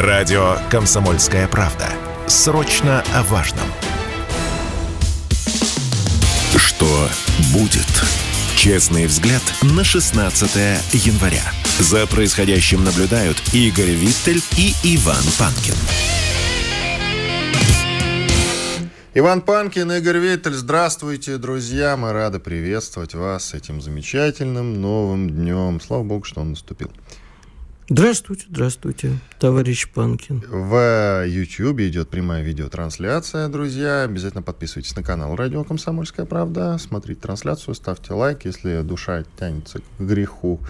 Радио «Комсомольская правда». Срочно о важном. Что будет? Честный взгляд на 16 января. За происходящим наблюдают Игорь Виттель и Иван Панкин. Иван Панкин, Игорь Виттель, здравствуйте, друзья. Мы рады приветствовать вас этим замечательным новым днем. Слава богу, что он наступил. Здравствуйте, здравствуйте, товарищ Панкин. В YouTube идет прямая видеотрансляция, друзья. Обязательно подписывайтесь на канал Радио Комсомольская правда. Смотрите трансляцию, ставьте лайк. Если душа тянется к греху,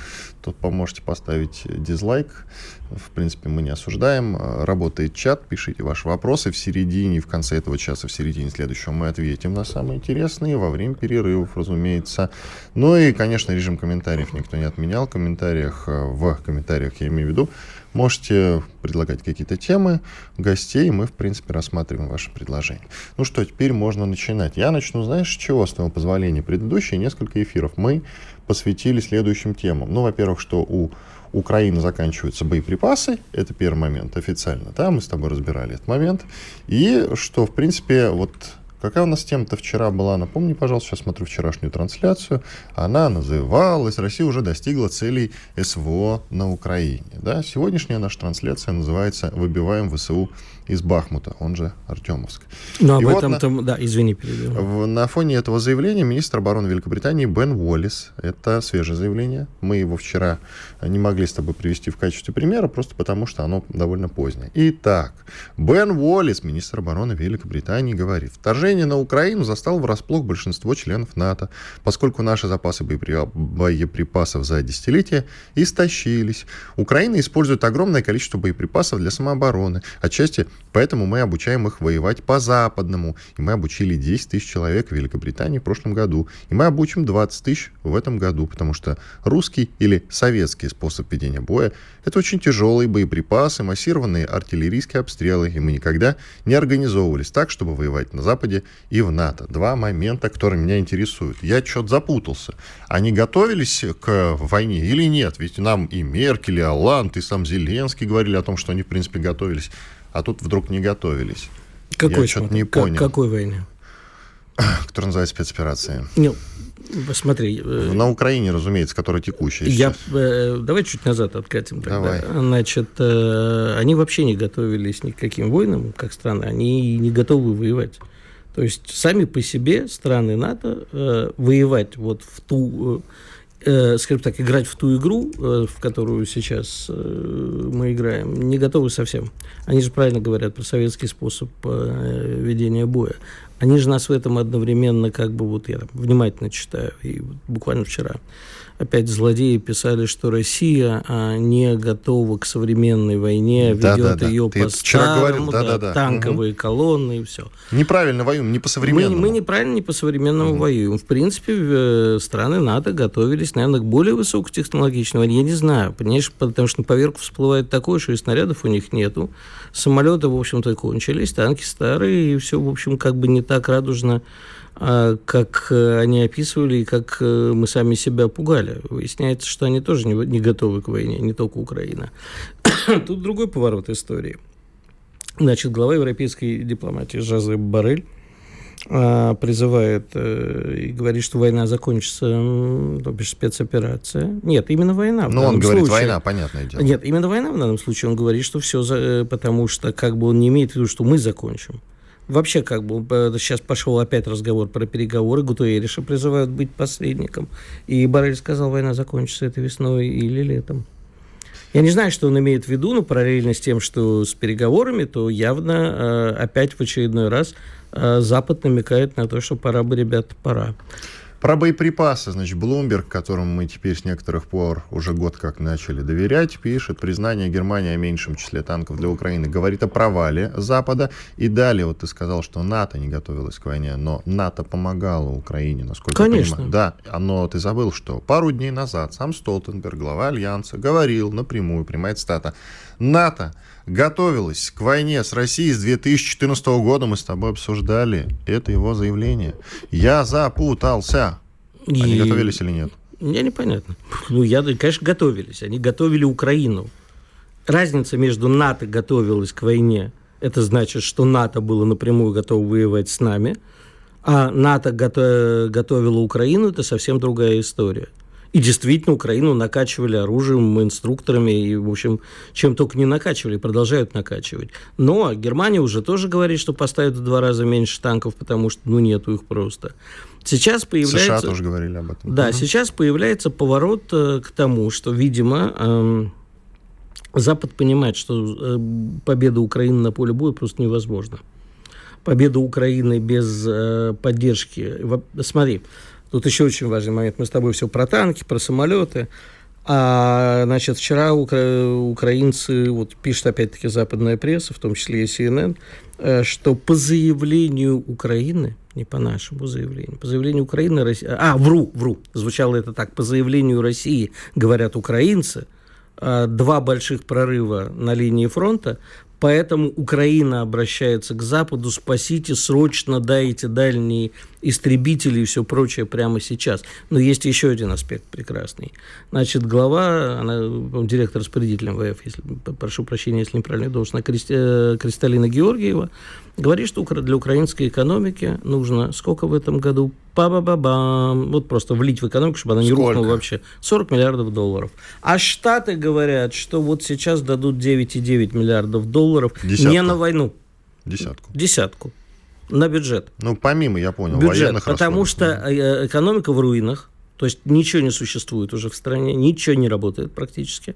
то поможете поставить дизлайк. В принципе, мы не осуждаем. Работает чат, пишите ваши вопросы. В середине, в конце этого часа, в середине следующего мы ответим на самые интересные во время перерывов, разумеется. Ну и, конечно, режим комментариев никто не отменял. В комментариях, в комментариях я имею в виду, можете предлагать какие-то темы, гостей, мы, в принципе, рассматриваем ваши предложения. Ну что, теперь можно начинать. Я начну, знаешь, с чего, с твоего позволения. Предыдущие несколько эфиров мы посвятили следующим темам. Ну, во-первых, что у Украины заканчиваются боеприпасы, это первый момент официально, да, мы с тобой разбирали этот момент, и что, в принципе, вот Какая у нас тема-то вчера была? Напомни, пожалуйста, сейчас смотрю вчерашнюю трансляцию. Она называлась «Россия уже достигла целей СВО на Украине». Да? Сегодняшняя наша трансляция называется «Выбиваем ВСУ из Бахмута», он же Артемовск. Ну, об этом, вот на, да, извини, перебил. На фоне этого заявления министр обороны Великобритании Бен Уоллес, это свежее заявление, мы его вчера не могли с тобой привести в качестве примера, просто потому что оно довольно позднее. Итак, Бен Уоллес, министр обороны Великобритании, говорит, вторжение на Украину застало врасплох большинство членов НАТО, поскольку наши запасы боеприпасов за десятилетия истощились. Украина использует огромное количество боеприпасов для самообороны, отчасти Поэтому мы обучаем их воевать по-западному. И мы обучили 10 тысяч человек в Великобритании в прошлом году. И мы обучим 20 тысяч в этом году, потому что русский или советский способ ведения боя – это очень тяжелые боеприпасы, массированные артиллерийские обстрелы. И мы никогда не организовывались так, чтобы воевать на Западе и в НАТО. Два момента, которые меня интересуют. Я что-то запутался. Они готовились к войне или нет? Ведь нам и Меркель, и Оланд, и сам Зеленский говорили о том, что они, в принципе, готовились а тут вдруг не готовились. Какой, Я что-то не понял. Какой войне? Которая называется спецоперация. Ну, Посмотри. Э, На Украине, разумеется, которая текущая. Я, э, давай чуть назад откатим. Тогда. Давай. Значит, э, они вообще не готовились ни к каким войнам, как страны. Они не готовы воевать. То есть сами по себе страны НАТО э, воевать вот в ту э, скажем так, играть в ту игру, э, в которую сейчас э, мы играем, не готовы совсем. Они же правильно говорят про советский способ ведения боя. Они же нас в этом одновременно, как бы, вот я там внимательно читаю, и буквально вчера опять злодеи писали, что Россия а, не готова к современной войне, да, ведет да, да. ее Ты по старому, да, да, да, танковые угу. колонны и все. Неправильно воюем, не по современному. Мы, мы неправильно, не по современному угу. воюем. В принципе, э, страны НАТО готовились, наверное, к более высокотехнологичной войне. Я не знаю, понимаешь, потому что на поверку всплывает такое, что и снарядов у них нету. Самолеты, в общем-то, кончились, танки старые, и все, в общем, как бы не так радужно а, как э, они описывали и как э, мы сами себя пугали. Выясняется, что они тоже не, готовы к войне, не только Украина. Тут другой поворот истории. Значит, глава европейской дипломатии Жозеп Барель а, призывает э, и говорит, что война закончится, то бишь спецоперация. Нет, именно война. Ну, он говорит, случае. война, понятное дело. Нет, именно война в данном случае. Он говорит, что все, за, потому что как бы он не имеет в виду, что мы закончим. Вообще, как бы, сейчас пошел опять разговор про переговоры. Гутуэриша призывают быть посредником. И Барель сказал, война закончится этой весной или летом. Я не знаю, что он имеет в виду, но параллельно с тем, что с переговорами, то явно э, опять в очередной раз э, Запад намекает на то, что пора бы, ребята, пора. Про боеприпасы, значит, Bloomberg, которому мы теперь с некоторых пор уже год как начали доверять, пишет, признание Германии о меньшем числе танков для Украины говорит о провале Запада. И далее, вот ты сказал, что НАТО не готовилась к войне, но НАТО помогало Украине, насколько Конечно. я понимаю. Да, но ты забыл, что пару дней назад сам Столтенберг, глава Альянса, говорил напрямую, прямая цитата, НАТО готовилась к войне с Россией с 2014 года, мы с тобой обсуждали. Это его заявление. Я запутался. Они И... готовились или нет? Мне непонятно. Ну, я, конечно, готовились. Они готовили Украину. разница между НАТО готовилась к войне, это значит, что НАТО было напрямую готово воевать с нами, а НАТО готовило Украину, это совсем другая история. И действительно, Украину накачивали оружием, инструкторами, и, в общем, чем только не накачивали, продолжают накачивать. Но Германия уже тоже говорит, что поставят в два раза меньше танков, потому что, ну, нету их просто. Сейчас появляется... США тоже говорили об этом. Да, угу. сейчас появляется поворот э, к тому, что, видимо, э, Запад понимает, что э, победа Украины на поле боя просто невозможна. Победа Украины без э, поддержки... Смотри, тут еще очень важный момент. Мы с тобой все про танки, про самолеты. А, значит, вчера укра... украинцы, вот пишет опять-таки западная пресса, в том числе и CNN, э, что по заявлению Украины, не по нашему заявлению, по заявлению Украины, Россия... а, вру, вру, звучало это так, по заявлению России, говорят украинцы, э, два больших прорыва на линии фронта, Поэтому Украина обращается к Западу, спасите срочно, дайте дальние истребители и все прочее прямо сейчас. Но есть еще один аспект прекрасный. Значит, глава, она, директор распорядителем ВФ, если, прошу прощения, если неправильно должна, э, Кристалина Георгиева, говорит, что для украинской экономики нужно сколько в этом году? Па-ба-ба-бам. Вот просто влить в экономику, чтобы она не сколько? рухнула вообще. 40 миллиардов долларов. А Штаты говорят, что вот сейчас дадут 9,9 миллиардов долларов Десятку. не на войну. Десятку. Десятку на бюджет. Ну, помимо, я понял, бюджет, военных Потому расходов. что э, экономика в руинах, то есть ничего не существует уже в стране, ничего не работает практически.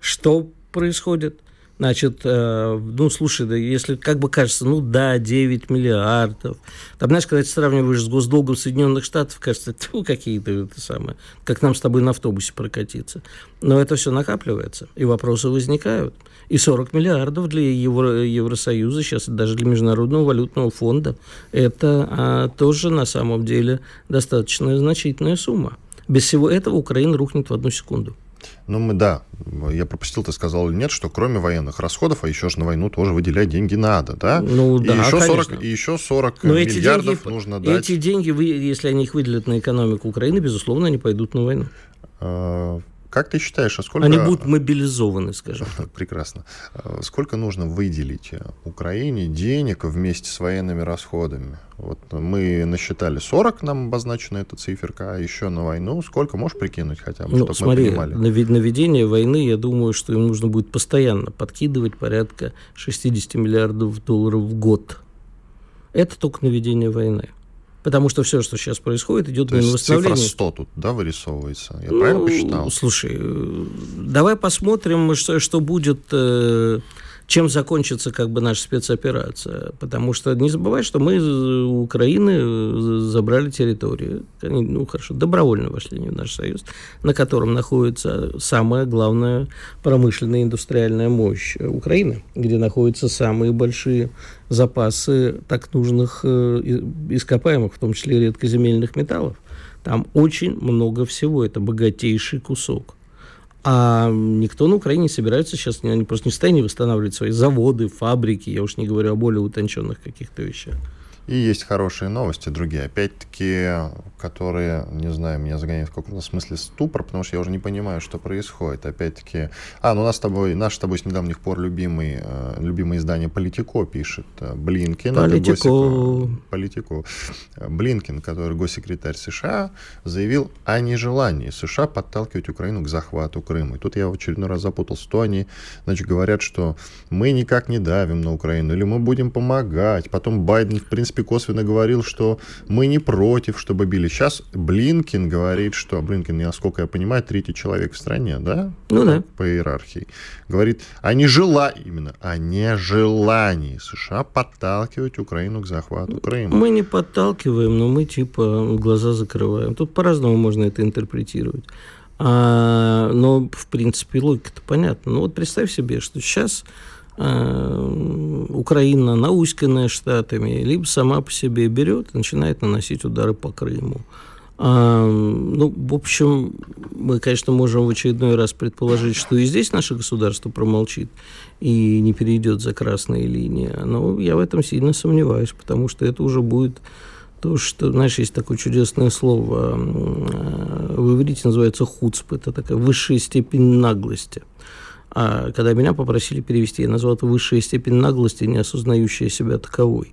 Что происходит? Значит, э, ну, слушай, да, если как бы кажется, ну да, 9 миллиардов. Там, знаешь, когда ты сравниваешь с госдолгом Соединенных Штатов, кажется, ну, какие-то это самое, как нам с тобой на автобусе прокатиться. Но это все накапливается, и вопросы возникают. И 40 миллиардов для Евро, Евросоюза, сейчас даже для Международного валютного фонда, это а, тоже на самом деле достаточно значительная сумма. Без всего этого Украина рухнет в одну секунду. Ну, мы, да, я пропустил, ты сказал или нет, что кроме военных расходов, а еще же на войну тоже выделять деньги надо, да? Ну, да, и еще 40, и еще 40 Но миллиардов эти деньги, нужно дать. Эти деньги, если они их выделят на экономику Украины, безусловно, они пойдут на войну. Как ты считаешь, а сколько... Они будут мобилизованы, скажем. Прекрасно. А сколько нужно выделить Украине денег вместе с военными расходами? Вот мы насчитали 40, нам обозначена эта циферка, а еще на войну сколько? Можешь прикинуть хотя бы, ну, чтобы смотри, мы понимали? На, на ведение войны, я думаю, что им нужно будет постоянно подкидывать порядка 60 миллиардов долларов в год. Это только на ведение войны. Потому что все, что сейчас происходит, идет То на восстановление. Цифра 100 тут, да, вырисовывается? Я ну, правильно посчитал? Слушай, давай посмотрим, что, что будет э, чем закончится как бы наша спецоперация. Потому что не забывай, что мы у Украины э, забрали территорию. Они, ну, хорошо, добровольно вошли в наш союз, на котором находится самая главная промышленная индустриальная мощь Украины, где находятся самые большие запасы так нужных э, ископаемых, в том числе редкоземельных металлов. Там очень много всего. Это богатейший кусок. А никто на Украине не собирается сейчас, они просто не в состоянии восстанавливать свои заводы, фабрики, я уж не говорю о более утонченных каких-то вещах. И есть хорошие новости, другие, опять-таки, которые, не знаю, меня загоняют в каком-то смысле ступор, потому что я уже не понимаю, что происходит. Опять-таки, а, ну у нас с тобой, наш с тобой с недавних пор любимый, э, любимое издание Политико пишет э, Блинкин. Политико. Госек... Политико. Блинкин, который госсекретарь США, заявил о нежелании США подталкивать Украину к захвату Крыма. И тут я в очередной раз запутался. То они, значит, говорят, что мы никак не давим на Украину, или мы будем помогать. Потом Байден, в принципе, принципе, косвенно говорил, что мы не против, чтобы били. Сейчас Блинкин говорит, что Блинкин, насколько я понимаю, третий человек в стране, да? Ну да. По иерархии. Говорит о нежелании, именно о нежелании США подталкивать Украину к захвату Крыма. Мы не подталкиваем, но мы типа глаза закрываем. Тут по-разному можно это интерпретировать. А, но, в принципе, логика-то понятна. Ну вот представь себе, что сейчас Украина, науськанная штатами, либо сама по себе берет и начинает наносить удары по Крыму. А, ну, в общем, мы, конечно, можем в очередной раз предположить, что и здесь наше государство промолчит и не перейдет за красные линии. Но я в этом сильно сомневаюсь, потому что это уже будет то, что, знаешь, есть такое чудесное слово в иврите называется хуцп, это такая высшая степень наглости. А когда меня попросили перевести, я назвал это высшая степень наглости, не осознающая себя таковой.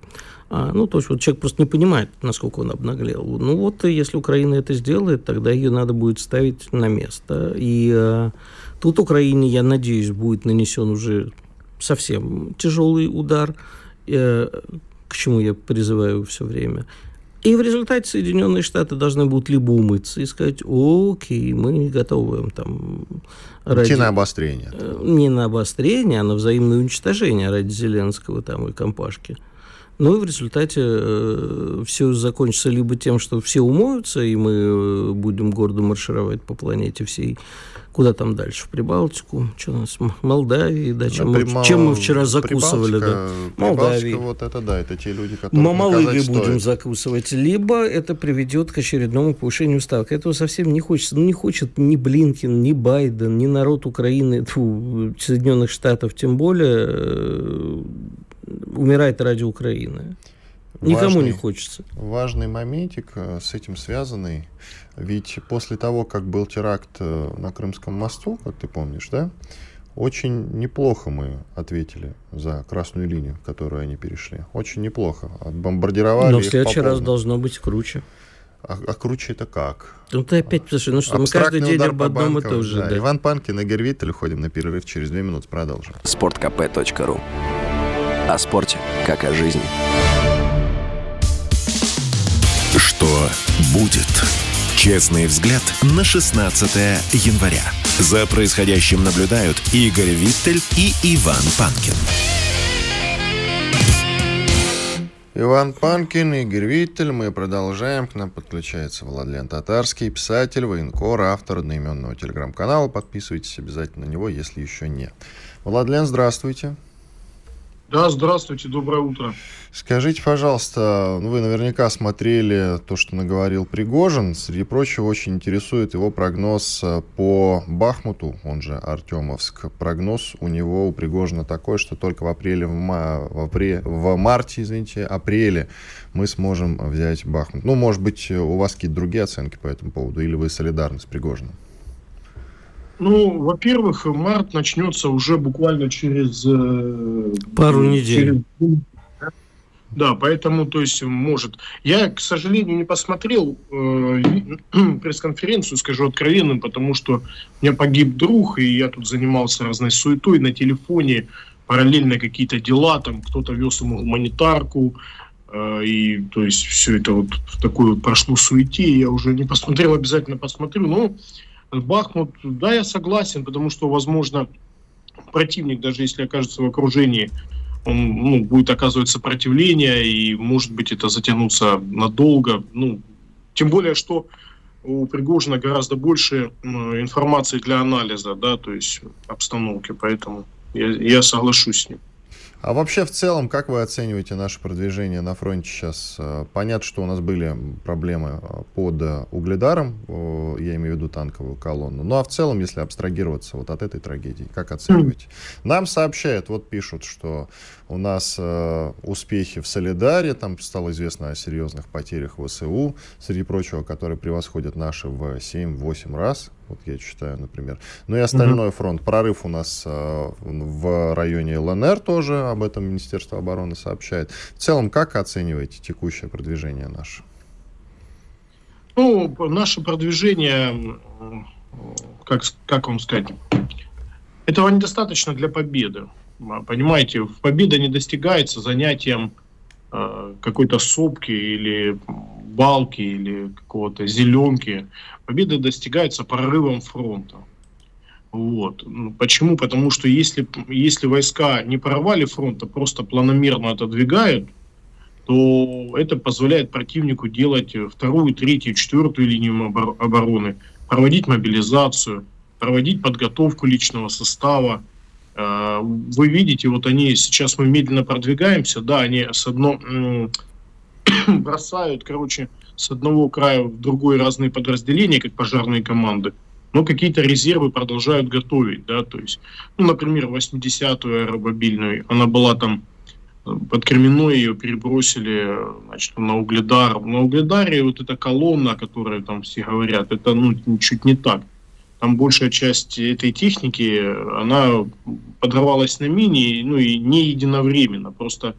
А, ну, то есть вот человек просто не понимает, насколько он обнаглел. Ну вот, если Украина это сделает, тогда ее надо будет ставить на место. И а, тут Украине, я надеюсь, будет нанесен уже совсем тяжелый удар, э, к чему я призываю все время. И в результате Соединенные Штаты должны будут либо умыться и сказать, окей, мы готовы там... Ради... Идти на обострение. Э, не на обострение, а на взаимное уничтожение ради Зеленского там и компашки. Ну и в результате э, все закончится либо тем, что все умоются, и мы э, будем гордо маршировать по планете всей, куда там дальше, в Прибалтику, что у нас, Молдавии, да, чем, да, мы, чем мы вчера закусывали, да. Молдавии. вот это да, это те люди, которые Мамалыгой будем закусывать, либо это приведет к очередному повышению ставок. Этого совсем не хочется. Ну, не хочет ни Блинкин, ни Байден, ни народ Украины, фу, Соединенных Штатов, тем более э, умирает ради Украины. Никому важный, не хочется. Важный моментик э, с этим связанный. Ведь после того, как был теракт э, на Крымском мосту, как ты помнишь, да, очень неплохо мы ответили за красную линию, которую они перешли. Очень неплохо. Отбомбардировали Но в следующий раз должно быть круче. А, а круче это как? Ну ты опять, слушай, ну что, мы каждый день об одном и том же. Да. Да. Иван Панкин и Гервитель уходим на перерыв. Через две минуты продолжим. Спорткп.ру О спорте, как о жизни. Что будет? Честный взгляд на 16 января. За происходящим наблюдают Игорь Виттель и Иван Панкин. Иван Панкин, Игорь Виттель. Мы продолжаем. К нам подключается Владлен Татарский, писатель, военкор, автор одноименного телеграм-канала. Подписывайтесь обязательно на него, если еще нет. Владлен, здравствуйте. Да, здравствуйте, доброе утро. Скажите, пожалуйста, ну, вы наверняка смотрели то, что наговорил Пригожин. Среди прочего, очень интересует его прогноз э, по Бахмуту, он же Артемовск. Прогноз у него, у Пригожина такой, что только в апреле, в, ма- в, апре- в марте, извините, апреле мы сможем взять Бахмут. Ну, может быть, у вас какие-то другие оценки по этому поводу, или вы солидарны с Пригожиным? Ну, во-первых, март начнется уже буквально через... Э, Пару недель. Через... Да, поэтому, то есть, может. Я, к сожалению, не посмотрел э, пресс-конференцию, скажу откровенно, потому что у меня погиб друг, и я тут занимался разной суетой на телефоне, параллельно какие-то дела, там кто-то вез ему гуманитарку, э, и то есть все это вот в такую прошло суете, я уже не посмотрел, обязательно посмотрю, но Бахмут, да, я согласен, потому что, возможно, противник, даже если окажется в окружении, он ну, будет оказывать сопротивление, и, может быть, это затянуться надолго. Ну, тем более, что у Пригожина гораздо больше информации для анализа, да, то есть обстановки, поэтому я, я соглашусь с ним. А вообще в целом, как вы оцениваете наше продвижение на фронте сейчас? Э, понятно, что у нас были проблемы э, под э, Угледаром, я имею в виду танковую колонну. Ну а в целом, если абстрагироваться вот от этой трагедии, как оцениваете? Нам сообщают, вот пишут, что у нас успехи в Солидаре, там стало известно о серьезных потерях в ВСУ, среди прочего, которые превосходят наши в 7-8 раз. Вот я читаю, например. Ну и остальной mm-hmm. фронт. Прорыв у нас э, в районе ЛНР тоже, об этом Министерство обороны сообщает. В целом, как оцениваете текущее продвижение наше? Ну, наше продвижение, как, как вам сказать, этого недостаточно для победы. Понимаете, победа не достигается занятием э, какой-то сопки или балки или какого-то зеленки. Победа достигается прорывом фронта. Вот. Ну, почему? Потому что если, если войска не прорвали фронт, а просто планомерно отодвигают, то это позволяет противнику делать вторую, третью, четвертую линию обороны, проводить мобилизацию, проводить подготовку личного состава. Э, вы видите, вот они сейчас мы медленно продвигаемся, да, они с одно бросают, короче, с одного края в другой разные подразделения, как пожарные команды, но какие-то резервы продолжают готовить, да, то есть, ну, например, 80-ю аэромобильную, она была там э, под Кременной ее перебросили, значит, на Угледар. На Угледаре вот эта колонна, о которой там все говорят, это, ну, чуть не так. там большая часть этой техники, она подорвалась на мине, ну и не единовременно, просто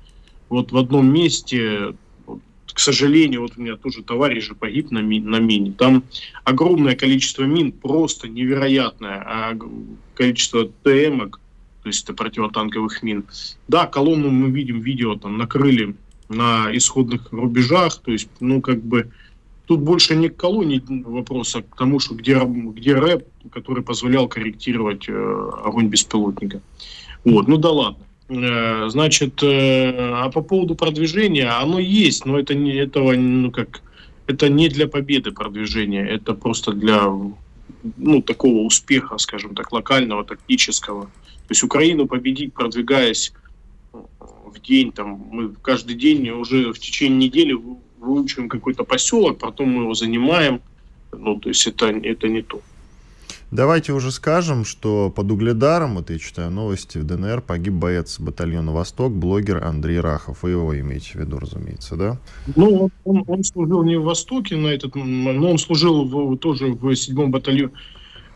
вот в одном месте к сожалению, вот у меня тоже товарищ же погиб на, ми, на мине. Там огромное количество мин, просто невероятное. А количество ТМок, то есть это противотанковых мин. Да, колонну мы видим, видео там накрыли на исходных рубежах, то есть, ну, как бы, тут больше не к колонии вопроса, а к тому, что где, где рэп, который позволял корректировать э, огонь беспилотника. Вот, ну да ладно. Э, значит, э, а по поводу продвижения, оно есть, но это не этого, ну как, это не для победы продвижения, это просто для ну, такого успеха, скажем так, локального, тактического. То есть Украину победить, продвигаясь в день, там, мы каждый день уже в течение недели выучиваем какой-то поселок, потом мы его занимаем, ну, то есть это, это не то. Давайте уже скажем, что под Угледаром, вот я читаю новости, в ДНР погиб боец батальона «Восток», блогер Андрей Рахов. Вы его имеете в виду, разумеется, да? Ну, он, он служил не в Востоке, на этот, но он служил в, тоже в седьмом батальоне,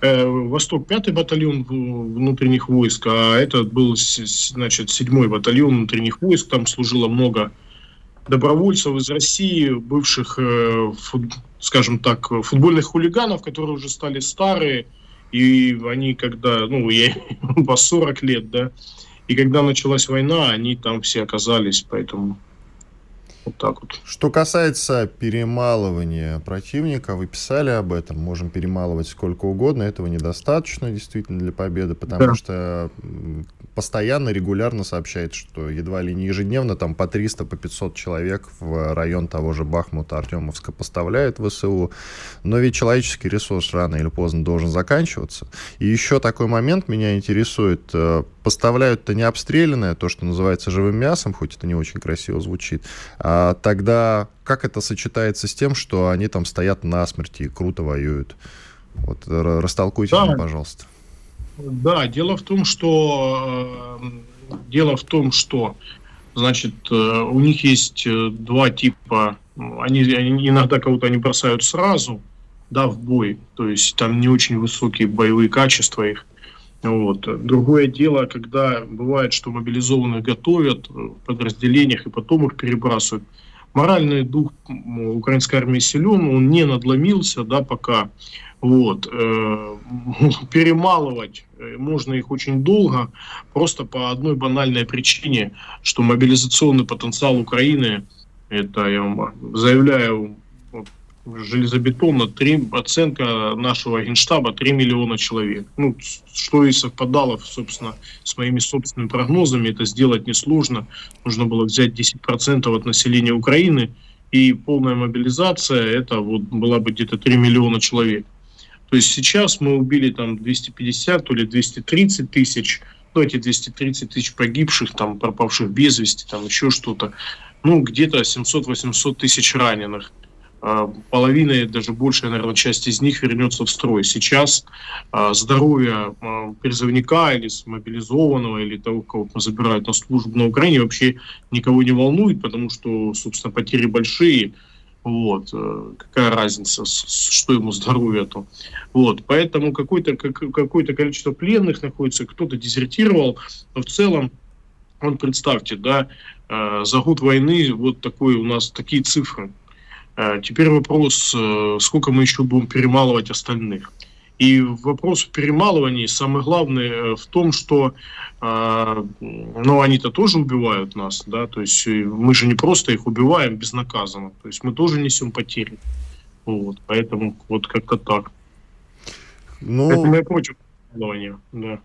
э, Восток, пятый батальон внутренних войск, а этот был, значит, седьмой батальон внутренних войск, там служило много добровольцев из России, бывших, э, фут, скажем так, футбольных хулиганов, которые уже стали старые, и они когда, ну, я по 40 лет, да, и когда началась война, они там все оказались, поэтому вот так вот. Что касается перемалывания противника, вы писали об этом, можем перемалывать сколько угодно, этого недостаточно действительно для победы, потому да. что постоянно, регулярно сообщает, что едва ли не ежедневно там по 300, по 500 человек в район того же Бахмута, Артемовска поставляет ВСУ, но ведь человеческий ресурс рано или поздно должен заканчиваться. И еще такой момент меня интересует, э, поставляют-то не обстрелянное, то, что называется живым мясом, хоть это не очень красиво звучит, а тогда как это сочетается с тем, что они там стоят на смерти и круто воюют? Вот растолкуйте да. мне, пожалуйста. Да, дело в том, что э, дело в том, что значит э, у них есть э, два типа. Они, они иногда кого-то они бросают сразу, да, в бой. То есть там не очень высокие боевые качества их. Вот. Другое дело, когда бывает, что мобилизованных готовят в подразделениях и потом их перебрасывают. Моральный дух украинской армии силен, он не надломился, да, пока. Вот. Э, перемалывать э, можно их очень долго, просто по одной банальной причине, что мобилизационный потенциал Украины, это я вам заявляю железобетонно, 3, оценка нашего генштаба 3 миллиона человек. Ну, что и совпадало, собственно, с моими собственными прогнозами, это сделать несложно. Нужно было взять 10% от населения Украины, и полная мобилизация, это вот была бы где-то 3 миллиона человек. То есть сейчас мы убили там 250 или 230 тысяч, ну, эти 230 тысяч погибших, там, пропавших без вести, там, еще что-то, ну, где-то 700-800 тысяч раненых. А, половина, даже большая, наверное, часть из них вернется в строй. Сейчас а, здоровье а, призывника или мобилизованного, или того, кого забирают на службу на Украине, вообще никого не волнует, потому что, собственно, потери большие. Вот. Э, какая разница, что ему здоровье-то. Вот. Поэтому какое-то какое количество пленных находится, кто-то дезертировал, но в целом, вот представьте, да, за год войны вот такой у нас такие цифры. Э, теперь вопрос, э, сколько мы еще будем перемалывать остальных. И вопрос в перемалывании самое главное э, в том, что ну, они-то тоже убивают нас, да, то есть мы же не просто их убиваем безнаказанно, то есть мы тоже несем потери. Вот, поэтому вот как-то так. Ну, поэтому я против перемалывания, да.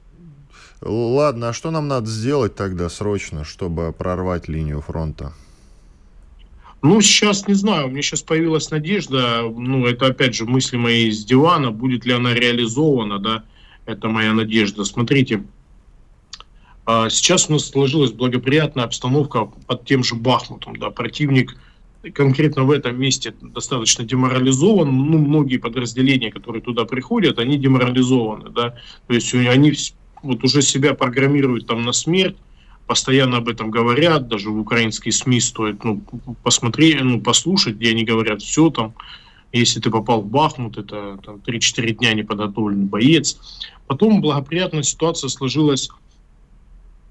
Ладно, а что нам надо сделать тогда срочно, чтобы прорвать линию фронта? Ну, сейчас не знаю, у меня сейчас появилась надежда, ну, это опять же мысли мои из дивана, будет ли она реализована, да, это моя надежда. Смотрите, а, сейчас у нас сложилась благоприятная обстановка под тем же Бахмутом, да, противник конкретно в этом месте достаточно деморализован, ну, многие подразделения, которые туда приходят, они деморализованы, да, то есть они вот уже себя программируют там на смерть, постоянно об этом говорят, даже в украинские СМИ стоит ну, посмотреть, ну, послушать, где они говорят, все там, Если ты попал в Бахмут, это там, 3-4 дня неподготовленный боец. Потом благоприятная ситуация сложилась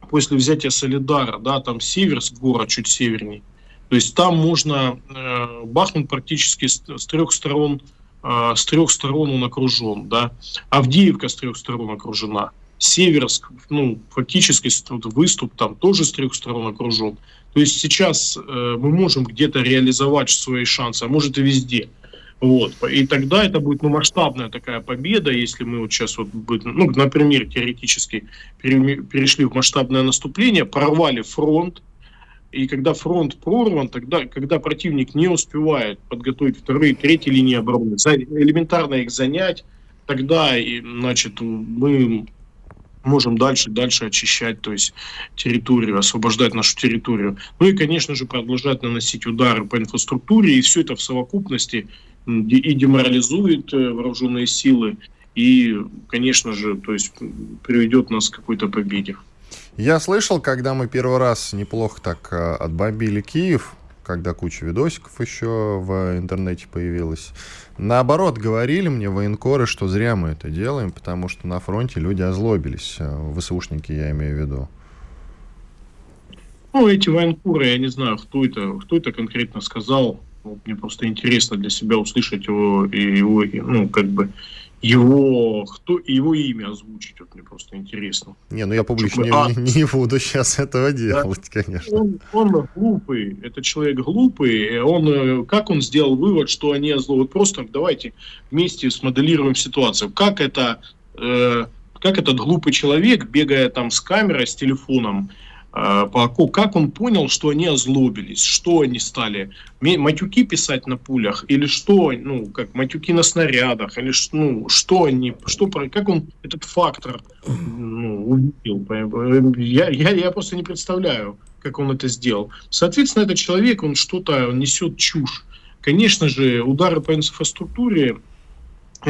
после взятия Солидара, да, там Северск, город чуть северней. То есть там можно, э, Бахмут практически с, с трех сторон, э, с трех сторон он окружен, да. Авдеевка с трех сторон окружена. Северск, ну, фактически выступ там тоже с трех сторон окружен. То есть сейчас э, мы можем где-то реализовать свои шансы, а может и везде. Вот. И тогда это будет ну, масштабная такая победа, если мы вот сейчас, вот, ну, например, теоретически перешли в масштабное наступление, прорвали фронт, и когда фронт прорван, тогда, когда противник не успевает подготовить вторые, третьи линии обороны, элементарно их занять, тогда, значит, мы можем дальше, дальше очищать, то есть территорию, освобождать нашу территорию. Ну и, конечно же, продолжать наносить удары по инфраструктуре, и все это в совокупности и деморализует э, вооруженные силы, и, конечно же, то есть приведет нас к какой-то победе. Я слышал, когда мы первый раз неплохо так э, отбомбили Киев, когда куча видосиков еще в интернете появилась. Наоборот, говорили мне военкоры, что зря мы это делаем, потому что на фронте люди озлобились. Э, ВСУшники, я имею в виду. Ну, эти военкоры, я не знаю, кто это, кто это конкретно сказал. Мне просто интересно для себя услышать его, его ну, как бы, его, кто, его имя озвучить, вот мне просто интересно. Не, ну я публично не, а, не, не буду сейчас этого делать, да, конечно. Он, он глупый, это человек глупый, он, э, как он сделал вывод, что они зло, вот просто давайте вместе смоделируем ситуацию, как это, э, как этот глупый человек, бегая там с камерой, с телефоном, а, как он понял, что они озлобились, что они стали матюки писать на пулях, или что, ну, как матюки на снарядах, или ну, что они, что, как он этот фактор ну, увидел. Я, я, я просто не представляю, как он это сделал. Соответственно, этот человек, он что-то несет чушь. Конечно же, удары по инфраструктуре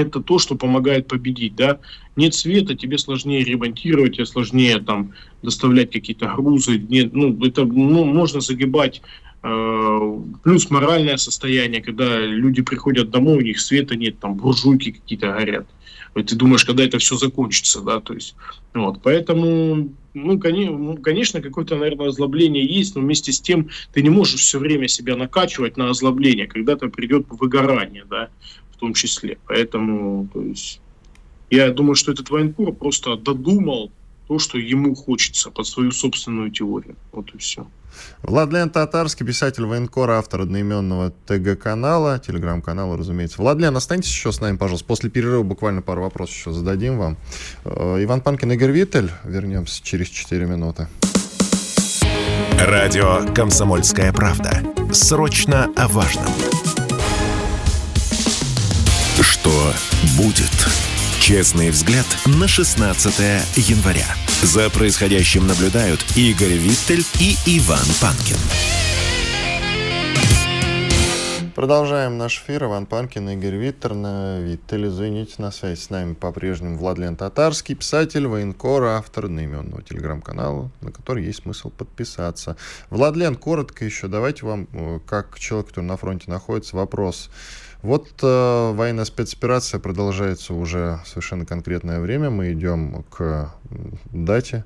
это то, что помогает победить, да. Нет света, тебе сложнее ремонтировать, тебе сложнее там доставлять какие-то грузы, нет, ну, это, ну, можно загибать э, плюс моральное состояние, когда люди приходят домой, у них света нет, там буржуйки какие-то горят. Ты думаешь, когда это все закончится, да, то есть, вот, поэтому, ну, ну конечно, какое-то, наверное, озлобление есть, но вместе с тем ты не можешь все время себя накачивать на озлобление, когда-то придет выгорание, да, в том числе. Поэтому, то есть, я думаю, что этот военкор просто додумал то, что ему хочется под свою собственную теорию. Вот и все. Владлен Татарский, писатель военкор, автор одноименного ТГ-канала, телеграм-канала, разумеется. Владлен, останьтесь еще с нами, пожалуйста. После перерыва буквально пару вопросов еще зададим вам. Э, Иван Панкин, Игорь Виттель. Вернемся через 4 минуты. Радио «Комсомольская правда». Срочно о важном. Что будет? Честный взгляд на 16 января. За происходящим наблюдают Игорь Виттель и Иван Панкин. Продолжаем наш эфир. Иван Панкин, Игорь Виттер, на Виттель, извините, на связи с нами по-прежнему Владлен Татарский, писатель, военкор, автор одноименного телеграм-канала, на который есть смысл подписаться. Владлен, коротко еще, давайте вам, э, как человек, который на фронте находится, вопрос. Вот э, военная спецоперация продолжается уже совершенно конкретное время. Мы идем к дате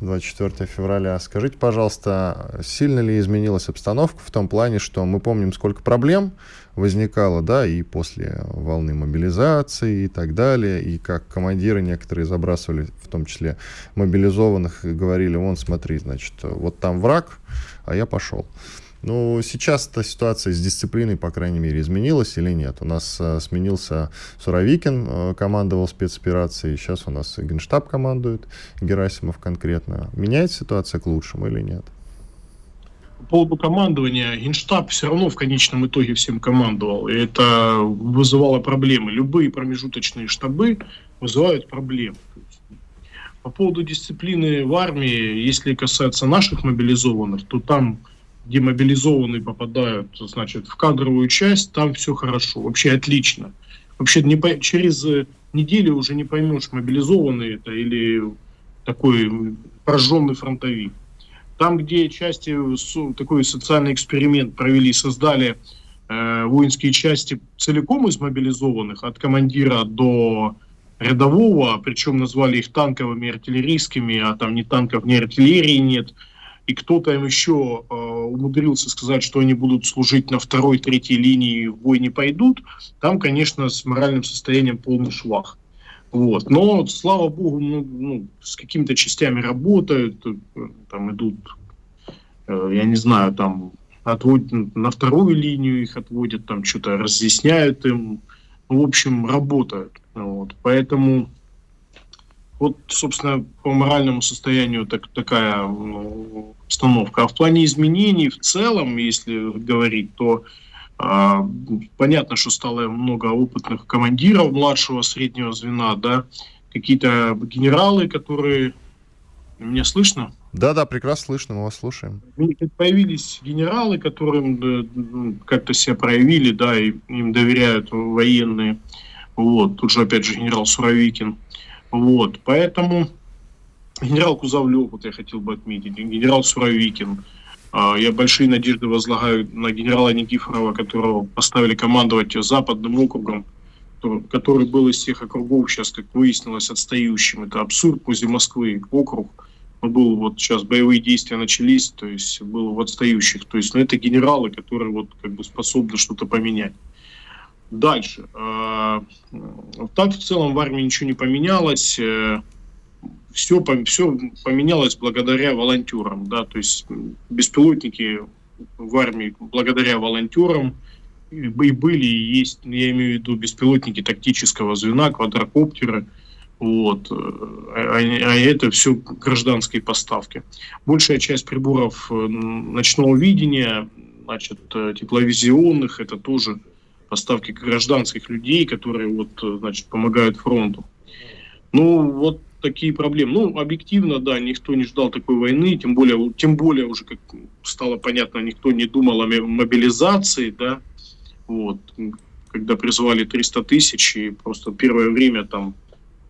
24 февраля. Скажите, пожалуйста, сильно ли изменилась обстановка в том плане, что мы помним, сколько проблем возникало, да, и после волны мобилизации и так далее, и как командиры некоторые забрасывали, в том числе мобилизованных, и говорили, вон, смотри, значит, вот там враг, а я пошел. Ну, сейчас эта ситуация с дисциплиной, по крайней мере, изменилась или нет? У нас э, сменился Суровикин, э, командовал спецоперацией, сейчас у нас Генштаб командует, Герасимов конкретно. Меняется ситуация к лучшему или нет? По поводу командования, Генштаб все равно в конечном итоге всем командовал. И это вызывало проблемы. Любые промежуточные штабы вызывают проблемы. По поводу дисциплины в армии, если касается наших мобилизованных, то там демобилизованные попадают, значит, в кадровую часть, там все хорошо, вообще отлично. Вообще не по, через неделю уже не поймешь, мобилизованный это или такой прожженный фронтовик. Там, где части такой социальный эксперимент провели, создали э, воинские части целиком из мобилизованных, от командира до рядового, причем назвали их танковыми, артиллерийскими, а там ни танков, ни артиллерии нет. И кто-то им еще э, умудрился сказать, что они будут служить на второй, третьей линии в бой не пойдут. Там, конечно, с моральным состоянием полный швах. Вот. Но, слава богу, ну, ну, с какими-то частями работают, э, там идут, э, я не знаю, там отводят на вторую линию их отводят, там что-то разъясняют им, в общем, работают. Вот. Поэтому вот, собственно, по моральному состоянию так, такая обстановка. А в плане изменений в целом, если говорить, то а, понятно, что стало много опытных командиров младшего среднего звена, да, какие-то генералы, которые... Меня слышно? Да, да, прекрасно слышно, мы вас слушаем. Появились генералы, которым ну, как-то себя проявили, да, и им доверяют военные. Вот, тут же опять же генерал Суровикин. Вот, поэтому генерал Кузовлев, вот я хотел бы отметить, генерал Суровикин, а, я большие надежды возлагаю на генерала Никифорова, которого поставили командовать западным округом, который был из всех округов сейчас, как выяснилось, отстающим. Это абсурд возле Москвы округ. Он был вот сейчас боевые действия начались, то есть был в отстающих. То есть, ну, это генералы, которые вот как бы способны что-то поменять. Дальше. А, так в целом в армии ничего не поменялось. Э, все, все поменялось благодаря волонтерам, да, то есть беспилотники в армии благодаря волонтерам и были, и есть, я имею в виду беспилотники тактического звена, квадрокоптеры, вот, а, а это все гражданские поставки. Большая часть приборов э, ночного видения, значит, э, тепловизионных, это тоже поставки гражданских людей, которые вот, э, значит, помогают фронту. Ну, вот такие проблемы. Ну, объективно, да, никто не ждал такой войны, тем более, тем более уже, как стало понятно, никто не думал о мобилизации, да, вот, когда призвали 300 тысяч, и просто первое время там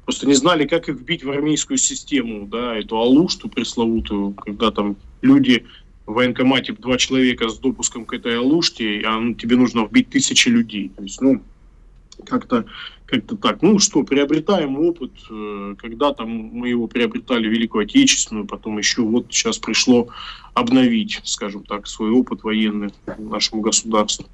просто не знали, как их вбить в армейскую систему, да, эту алушту пресловутую, когда там люди в военкомате два человека с допуском к этой алуште, а тебе нужно вбить тысячи людей. То есть, ну, как-то как-то так. Ну что, приобретаем опыт. Э, когда-то мы его приобретали Великую Отечественную, потом еще вот сейчас пришло обновить, скажем так, свой опыт военный нашему государству.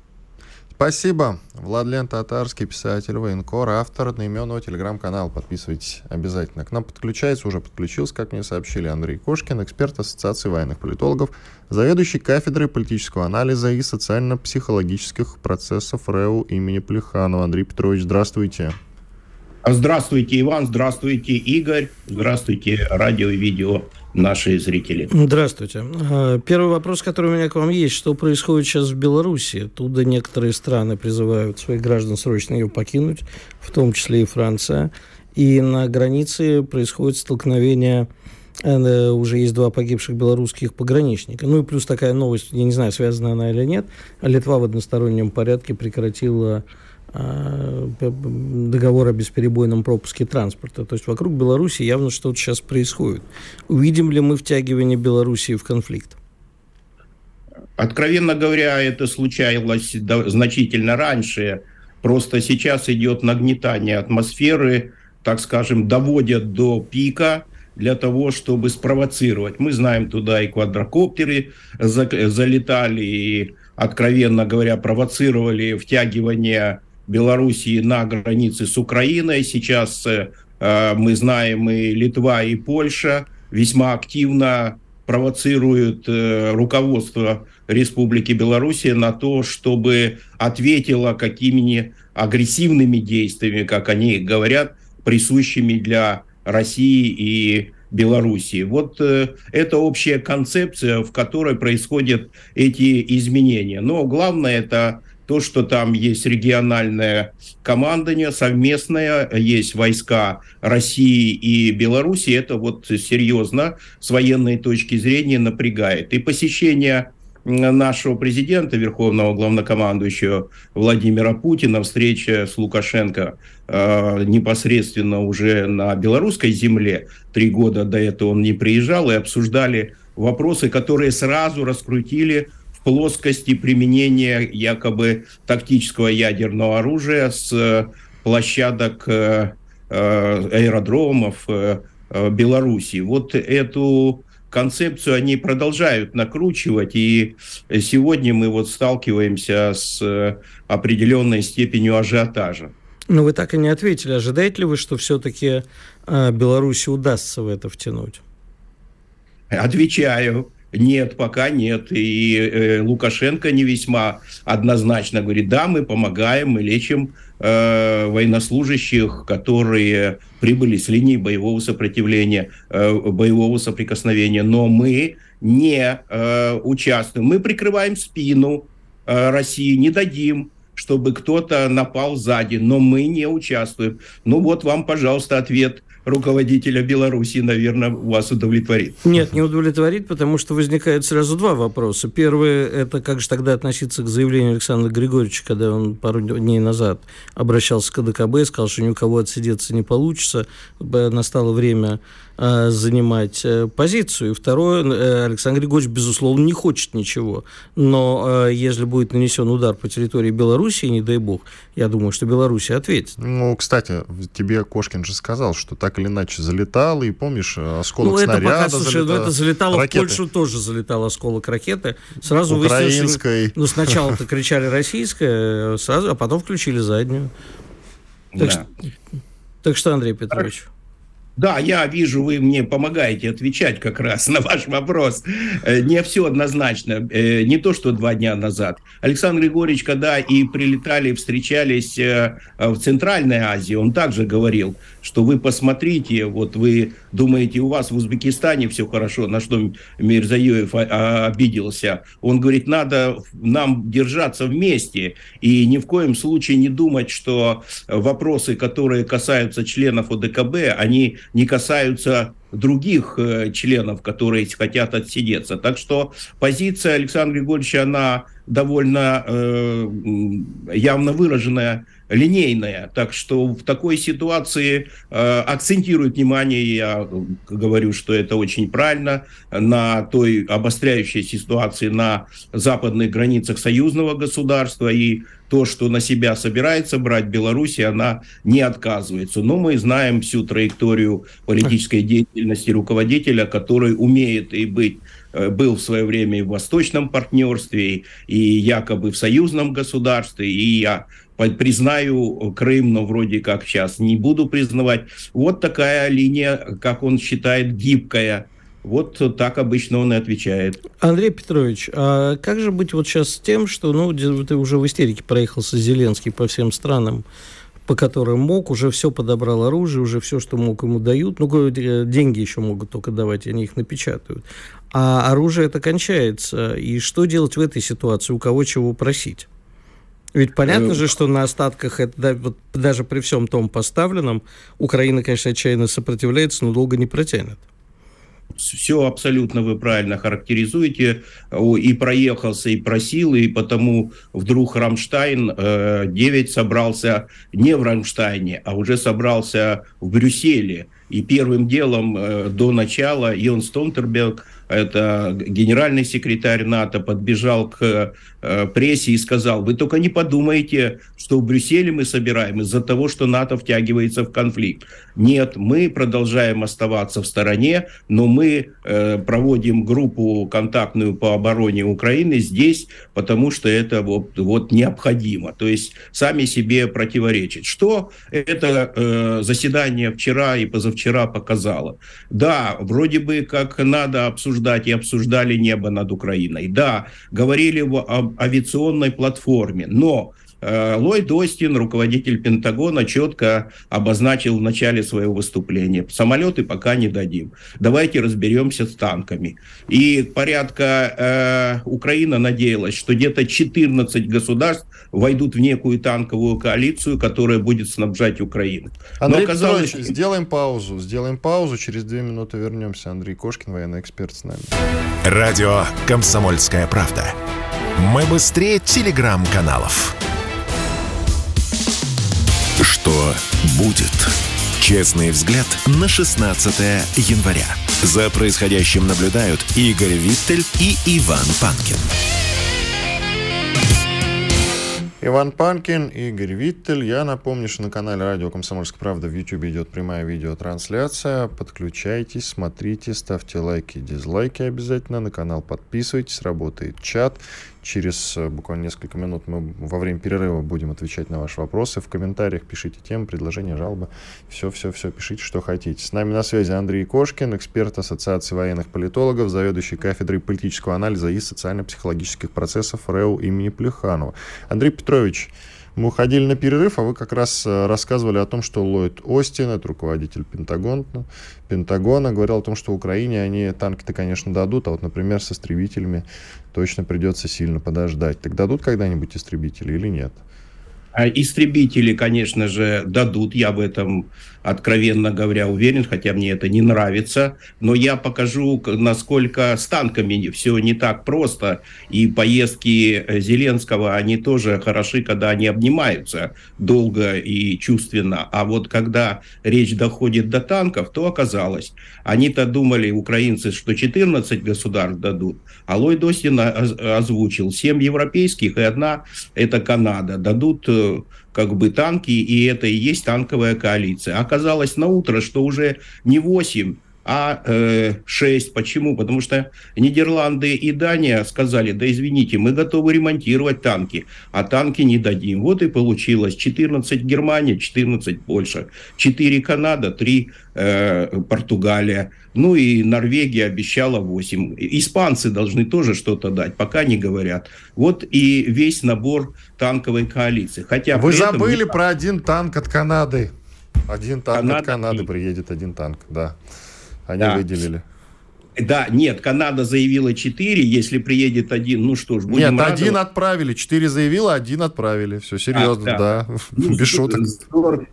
Спасибо. Владлен Татарский, писатель, военкор, автор одноименного телеграм-канала. Подписывайтесь обязательно. К нам подключается, уже подключился, как мне сообщили, Андрей Кошкин, эксперт Ассоциации военных политологов, заведующий кафедрой политического анализа и социально-психологических процессов РЭУ имени Плеханова. Андрей Петрович, здравствуйте. Здравствуйте, Иван, здравствуйте, Игорь, здравствуйте, радио и видео наши зрители. Здравствуйте. А, первый вопрос, который у меня к вам есть. Что происходит сейчас в Беларуси? Оттуда некоторые страны призывают своих граждан срочно ее покинуть, в том числе и Франция. И на границе происходит столкновение э, уже есть два погибших белорусских пограничника. Ну и плюс такая новость, я не знаю, связана она или нет, Литва в одностороннем порядке прекратила договор о бесперебойном пропуске транспорта. То есть вокруг Беларуси явно что-то сейчас происходит. Увидим ли мы втягивание Белоруссии в конфликт? Откровенно говоря, это случалось значительно раньше. Просто сейчас идет нагнетание атмосферы, так скажем, доводят до пика для того, чтобы спровоцировать. Мы знаем, туда и квадрокоптеры залетали, и, откровенно говоря, провоцировали втягивание Белоруссии на границе с Украиной. Сейчас э, э, мы знаем и Литва, и Польша весьма активно провоцируют э, руководство Республики Белоруссия на то, чтобы ответило какими-нибудь агрессивными действиями, как они говорят, присущими для России и Белоруссии. Вот э, это общая концепция, в которой происходят эти изменения. Но главное это то, что там есть региональное командование совместное, есть войска России и Беларуси, это вот серьезно с военной точки зрения напрягает. И посещение нашего президента, верховного главнокомандующего Владимира Путина, встреча с Лукашенко э, непосредственно уже на белорусской земле. Три года до этого он не приезжал и обсуждали вопросы, которые сразу раскрутили плоскости применения якобы тактического ядерного оружия с площадок аэродромов Беларуси. Вот эту концепцию они продолжают накручивать, и сегодня мы вот сталкиваемся с определенной степенью ажиотажа. Но вы так и не ответили. Ожидаете ли вы, что все-таки э, Беларуси удастся в это втянуть? Отвечаю. Нет, пока нет. И э, Лукашенко не весьма однозначно говорит, да, мы помогаем, мы лечим э, военнослужащих, которые прибыли с линии боевого сопротивления, э, боевого соприкосновения, но мы не э, участвуем. Мы прикрываем спину э, России, не дадим чтобы кто-то напал сзади, но мы не участвуем. Ну вот вам, пожалуйста, ответ руководителя Беларуси, наверное, вас удовлетворит. Нет, не удовлетворит, потому что возникает сразу два вопроса. Первый – это как же тогда относиться к заявлению Александра Григорьевича, когда он пару дней назад обращался к КДКБ, сказал, что ни у кого отсидеться не получится, настало время Э, занимать э, позицию. И второе, э, Александр Григорьевич, безусловно, не хочет ничего. Но если будет нанесен удар по территории Беларуси, не дай бог, я думаю, что Беларусь ответит. Ну, кстати, тебе Кошкин же сказал, что так или иначе залетал, и помнишь, осколок ну, это снаряда пока, слушай, залетал, ну, это залетало ракеты. в Польшу, тоже залетал осколок ракеты. Сразу Украинской. ну, сначала-то кричали российская, сразу, а потом включили заднюю. Так, да. что, так что, Андрей Петрович... Да, я вижу, вы мне помогаете отвечать как раз на ваш вопрос. Э, не все однозначно. Э, не то, что два дня назад. Александр Григорьевич, когда и прилетали, встречались э, в Центральной Азии, он также говорил, что вы посмотрите, вот вы думаете, у вас в Узбекистане все хорошо, на что Мирзаев обиделся. Он говорит, надо нам держаться вместе и ни в коем случае не думать, что вопросы, которые касаются членов ОДКБ, они не касаются других э, членов, которые хотят отсидеться. Так что позиция Александра Григорьевича, она довольно э, явно выраженная, линейная. Так что в такой ситуации э, акцентирует внимание, я говорю, что это очень правильно, на той обостряющей ситуации на западных границах союзного государства и то, что на себя собирается брать Беларусь, она не отказывается. Но мы знаем всю траекторию политической деятельности руководителя, который умеет и быть был в свое время и в восточном партнерстве, и якобы в союзном государстве, и я признаю Крым, но вроде как сейчас не буду признавать. Вот такая линия, как он считает, гибкая вот так обычно он и отвечает. Андрей Петрович, а как же быть вот сейчас с тем, что, ну, ты уже в истерике проехался Зеленский по всем странам, по которым мог, уже все подобрал оружие, уже все, что мог, ему дают. Ну, деньги еще могут только давать, они их напечатают. А оружие это кончается. И что делать в этой ситуации? У кого чего просить? Ведь понятно э, же, что на остатках, это, да, вот даже при всем том поставленном, Украина, конечно, отчаянно сопротивляется, но долго не протянет все абсолютно вы правильно характеризуете. И проехался, и просил, и потому вдруг Рамштайн 9 э, собрался не в Рамштайне, а уже собрался в Брюсселе. И первым делом э, до начала Йон Стонтерберг это генеральный секретарь НАТО, подбежал к э, прессе и сказал, вы только не подумайте, что в Брюсселе мы собираем из-за того, что НАТО втягивается в конфликт. Нет, мы продолжаем оставаться в стороне, но мы э, проводим группу контактную по обороне Украины здесь, потому что это вот, вот необходимо. То есть сами себе противоречить. Что это э, заседание вчера и позавчера показало? Да, вроде бы как надо обсуждать обсуждать и обсуждали небо над Украиной. Да, говорили об авиационной платформе, но Ллойд Остин, руководитель Пентагона, четко обозначил в начале своего выступления. Самолеты пока не дадим. Давайте разберемся с танками. И порядка э, Украина надеялась, что где-то 14 государств войдут в некую танковую коалицию, которая будет снабжать Украину. Андрей Но оказалось... Петрович, сделаем паузу. Сделаем паузу. Через две минуты вернемся. Андрей Кошкин, военный эксперт с нами. Радио «Комсомольская правда». Мы быстрее телеграм-каналов. Что будет? Честный взгляд на 16 января. За происходящим наблюдают Игорь Виттель и Иван Панкин. Иван Панкин, Игорь Виттель. Я напомню, что на канале Радио Комсомольская правда в YouTube идет прямая видеотрансляция. Подключайтесь, смотрите, ставьте лайки, дизлайки обязательно. На канал подписывайтесь, работает чат. Через э, буквально несколько минут мы во время перерыва будем отвечать на ваши вопросы. В комментариях пишите темы, предложения, жалобы. Все-все-все пишите, что хотите. С нами на связи Андрей Кошкин, эксперт Ассоциации военных политологов, заведующий кафедрой политического анализа и социально-психологических процессов РЭУ имени Плеханова. Андрей Петрович, мы уходили на перерыв, а вы как раз э, рассказывали о том, что Ллойд Остин, это руководитель Пентагона, Пентагона, говорил о том, что Украине они танки-то, конечно, дадут, а вот, например, с истребителями точно придется сильно подождать. Так дадут когда-нибудь истребители или нет? А истребители, конечно же, дадут, я в этом откровенно говоря, уверен, хотя мне это не нравится, но я покажу, насколько с танками все не так просто, и поездки э, Зеленского, они тоже хороши, когда они обнимаются долго и чувственно, а вот когда речь доходит до танков, то оказалось, они-то думали, украинцы, что 14 государств дадут, а Ллойд Остин озвучил 7 европейских и одна, это Канада, дадут э, как бы танки, и это и есть танковая коалиция. Оказалось на утро, что уже не 8, а э, 6. Почему? Потому что Нидерланды и Дания сказали, да извините, мы готовы ремонтировать танки, а танки не дадим. Вот и получилось 14 Германия, 14 Польша, 4 Канада, 3 э, Португалия. Ну и Норвегия обещала 8. Испанцы должны тоже что-то дать, пока не говорят. Вот и весь набор танковой коалиции. Хотя Вы забыли этом... про один танк от Канады. Один танк Канада... от Канады приедет, один танк, да. Они да. выделили. Да, нет, Канада заявила 4, если приедет один, ну что ж, будем Нет, радовать. один отправили, 4 заявила, один отправили. Все, серьезно, а, да, да. Ну, без шуток. Здорово.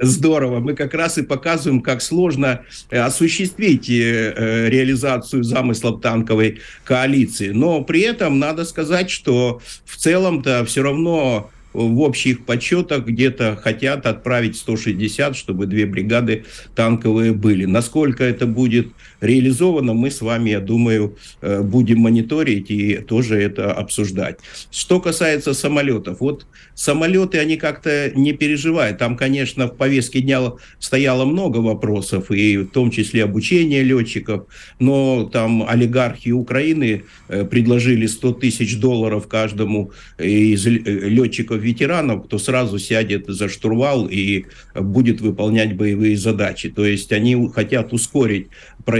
Здорово. Мы как раз и показываем, как сложно э, осуществить э, э, реализацию замыслов танковой коалиции. Но при этом надо сказать, что в целом-то все равно в общих подсчетах где-то хотят отправить 160, чтобы две бригады танковые были. Насколько это будет реализовано, мы с вами, я думаю, э, будем мониторить и тоже это обсуждать. Что касается самолетов, вот самолеты, они как-то не переживают. Там, конечно, в повестке дня стояло много вопросов, и в том числе обучение летчиков, но там олигархи Украины э, предложили 100 тысяч долларов каждому из летчиков-ветеранов, кто сразу сядет за штурвал и будет выполнять боевые задачи. То есть они хотят ускорить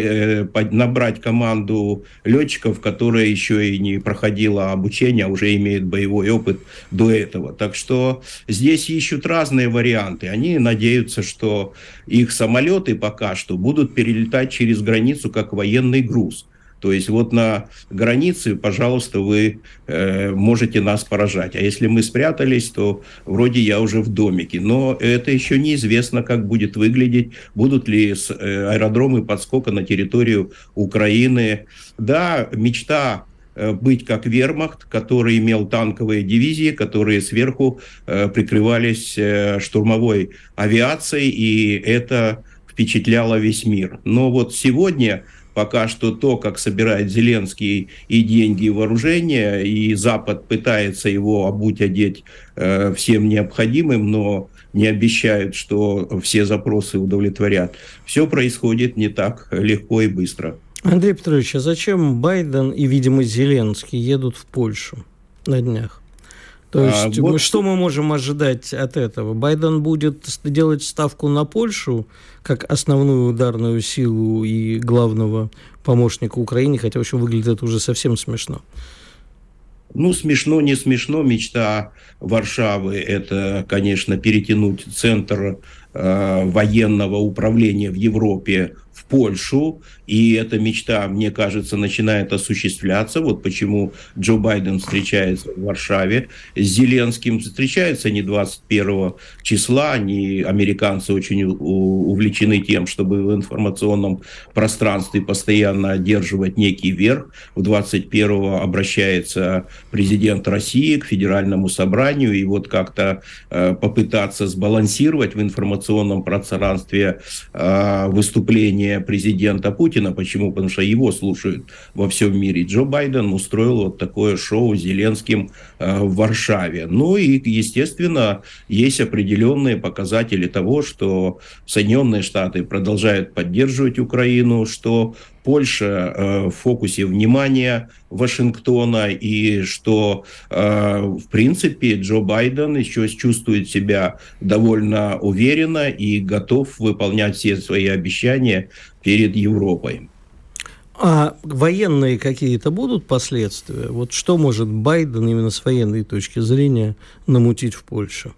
Э, набрать команду летчиков, которая еще и не проходила обучение, а уже имеет боевой опыт до этого. Так что здесь ищут разные варианты. Они надеются, что их самолеты пока что будут перелетать через границу как военный груз. То есть вот на границе, пожалуйста, вы э, можете нас поражать. А если мы спрятались, то вроде я уже в домике. Но это еще неизвестно, как будет выглядеть. Будут ли э, аэродромы подскока на территорию Украины. Да, мечта э, быть как вермахт, который имел танковые дивизии, которые сверху э, прикрывались э, штурмовой авиацией, и это впечатляло весь мир. Но вот сегодня пока что то, как собирает Зеленский и деньги, и вооружение, и Запад пытается его обуть, одеть э, всем необходимым, но не обещают, что все запросы удовлетворят. Все происходит не так легко и быстро. Андрей Петрович, а зачем Байден и, видимо, Зеленский едут в Польшу на днях? То а, есть, а, вот... что мы можем ожидать от этого? Байден будет делать ставку на Польшу как основную ударную силу и главного помощника Украине, хотя, в общем, выглядит это уже совсем смешно. Ну, смешно, не смешно. Мечта Варшавы – это, конечно, перетянуть центр э, военного управления в Европе в Польшу, и эта мечта, мне кажется, начинает осуществляться. Вот почему Джо Байден встречается в Варшаве с Зеленским. Встречается не 21 числа, они, американцы, очень увлечены тем, чтобы в информационном пространстве постоянно одерживать некий верх. В 21 обращается президент России к федеральному собранию, и вот как-то э, попытаться сбалансировать в информационном пространстве э, выступление президента Путина. Почему? Потому что его слушают во всем мире. Джо Байден устроил вот такое шоу Зеленским э, в Варшаве. Ну и, естественно, есть определенные показатели того, что Соединенные Штаты продолжают поддерживать Украину, что Польша э, в фокусе внимания Вашингтона и что, э, в принципе, Джо Байден еще чувствует себя довольно уверенно и готов выполнять все свои обещания перед Европой. А военные какие-то будут последствия? Вот что может Байден именно с военной точки зрения намутить в Польше?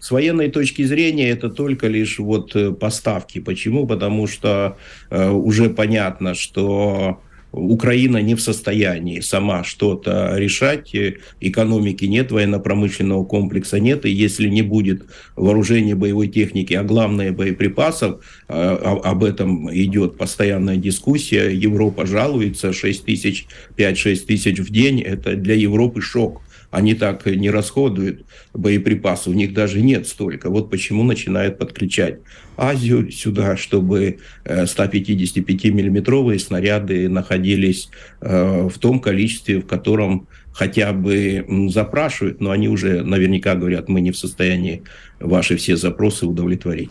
С военной точки зрения это только лишь вот э, поставки. Почему? Потому что э, уже понятно, что Украина не в состоянии сама что-то решать, э, экономики нет, военно-промышленного комплекса нет, и если не будет вооружения боевой техники, а главное боеприпасов, э, об этом идет постоянная дискуссия, Европа жалуется, 6 тысяч, 5-6 тысяч в день, это для Европы шок они так не расходуют боеприпасы, у них даже нет столько. Вот почему начинают подключать Азию сюда, чтобы 155-миллиметровые э, снаряды находились э, в том количестве, в котором хотя бы запрашивают, но они уже наверняка говорят, мы не в состоянии ваши все запросы удовлетворить.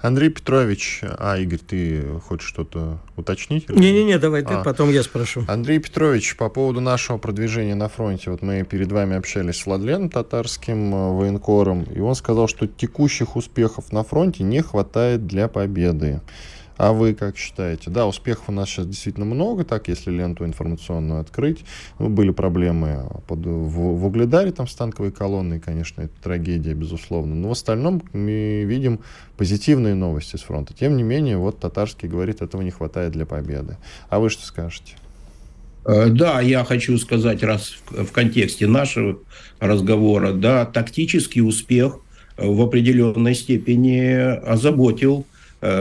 Андрей Петрович, а, Игорь, ты хочешь что-то уточнить? Не-не-не, давай ты, а. потом я спрошу. Андрей Петрович, по поводу нашего продвижения на фронте, вот мы перед вами общались с Владленом Татарским, э, военкором, и он сказал, что текущих успехов на фронте не хватает для победы. А вы как считаете? Да, успехов у нас сейчас действительно много, так, если ленту информационную открыть. Ну, были проблемы под, в, в Угледаре, там, с танковой колонной, конечно, это трагедия, безусловно. Но в остальном мы видим позитивные новости с фронта. Тем не менее, вот Татарский говорит, этого не хватает для победы. А вы что скажете? Э, да, я хочу сказать, раз в контексте нашего разговора, да, тактический успех в определенной степени озаботил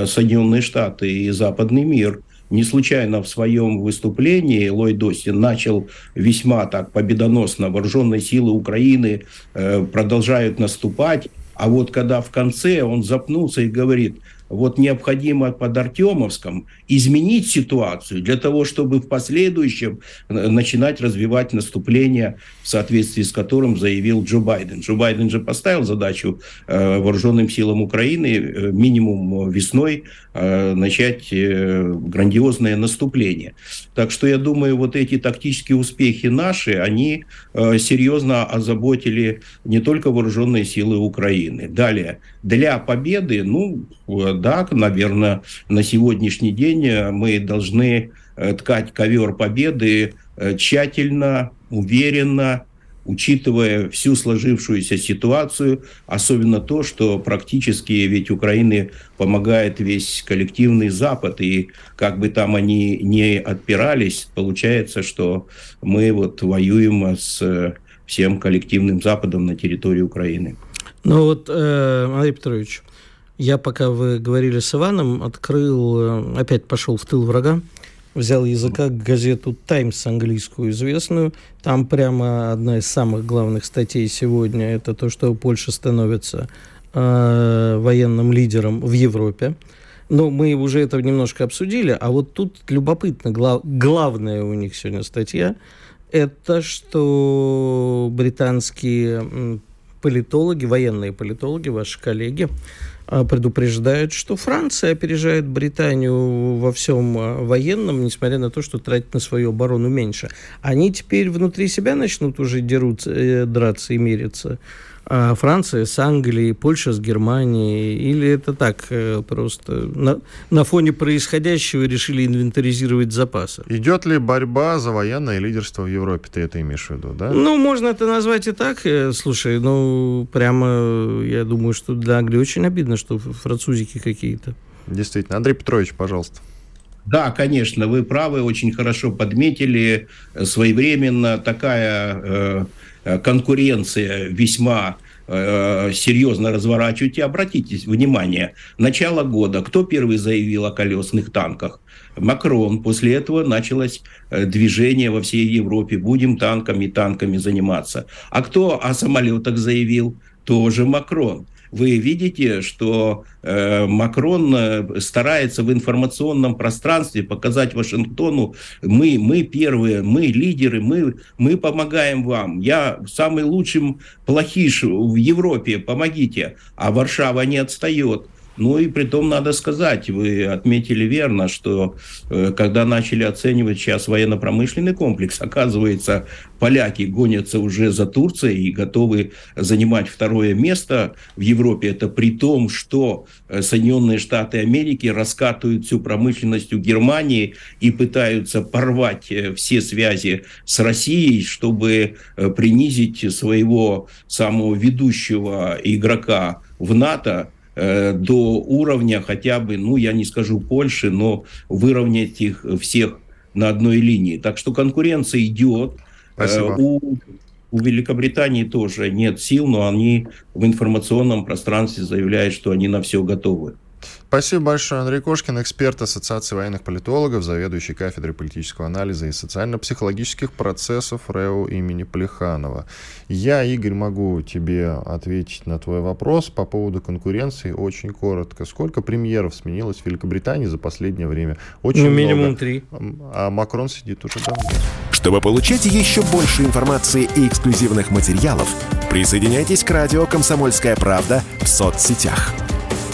Соединенные Штаты и западный мир. Не случайно в своем выступлении Ллойд Остин начал весьма так победоносно. Вооруженные силы Украины э, продолжают наступать. А вот когда в конце он запнулся и говорит, вот необходимо под Артемовском изменить ситуацию для того, чтобы в последующем э, начинать развивать наступление, в соответствии с которым заявил Джо Байден. Джо Байден же поставил задачу э, вооруженным силам Украины э, минимум весной э, начать э, грандиозное наступление. Так что я думаю, вот эти тактические успехи наши, они э, серьезно озаботили не только вооруженные силы Украины. Далее, для победы, ну, да, наверное, на сегодняшний день э, мы должны э, ткать ковер победы э, тщательно, уверенно, учитывая всю сложившуюся ситуацию, особенно то, что практически ведь Украине помогает весь коллективный Запад, и как бы там они не отпирались, получается, что мы вот воюем с всем коллективным Западом на территории Украины. Ну вот, Андрей Петрович, я, пока вы говорили с Иваном, открыл, э, опять пошел в тыл врага, взял языка газету «Таймс» английскую известную. Там прямо одна из самых главных статей сегодня – это то, что Польша становится э, военным лидером в Европе. Но мы уже это немножко обсудили, а вот тут любопытно, глав, главная у них сегодня статья – это что британские политологи, военные политологи, ваши коллеги, предупреждают, что Франция опережает Британию во всем а, военном, несмотря на то, что тратит на свою оборону меньше. Они теперь внутри себя начнут уже дерутся, э, драться и мериться а Франция с Англией, Польша с Германией, или это так э, просто на, на фоне происходящего решили инвентаризировать запасы? Идет ли борьба за военное лидерство в Европе, ты это имеешь в виду, да? Ну, можно это назвать и так. Э, слушай, ну, прямо я думаю, что для Англии очень обидно, что французики какие-то. Действительно. Андрей Петрович, пожалуйста. Да, конечно, вы правы, очень хорошо подметили. Своевременно такая э, Э, конкуренция весьма э, серьезно разворачивать. И обратите внимание, начало года, кто первый заявил о колесных танках? Макрон. После этого началось э, движение во всей Европе. Будем танками, танками заниматься. А кто о самолетах заявил? Тоже Макрон. Вы видите, что э, Макрон э, старается в информационном пространстве показать Вашингтону, мы, мы первые, мы лидеры, мы, мы помогаем вам. Я самый лучший плохиш в Европе, помогите. А Варшава не отстает. Ну и при том надо сказать, вы отметили верно, что э, когда начали оценивать сейчас военно-промышленный комплекс, оказывается, поляки гонятся уже за Турцией и готовы занимать второе место в Европе. Это при том, что э, Соединенные Штаты Америки раскатывают всю промышленность у Германии и пытаются порвать э, все связи с Россией, чтобы принизить своего самого ведущего игрока в НАТО Э, до уровня хотя бы, ну, я не скажу Польши, но выровнять их всех на одной линии. Так что конкуренция идет. Спасибо. Э, у, у Великобритании тоже нет сил, но они в информационном пространстве заявляют, что они на все готовы. Спасибо большое, Андрей Кошкин, эксперт Ассоциации военных политологов, заведующий кафедрой политического анализа и социально-психологических процессов РЭУ имени Плеханова. Я, Игорь, могу тебе ответить на твой вопрос по поводу конкуренции очень коротко. Сколько премьеров сменилось в Великобритании за последнее время? Очень ну, минимум много. три. А Макрон сидит уже давно. Чтобы получать еще больше информации и эксклюзивных материалов, присоединяйтесь к радио «Комсомольская правда» в соцсетях –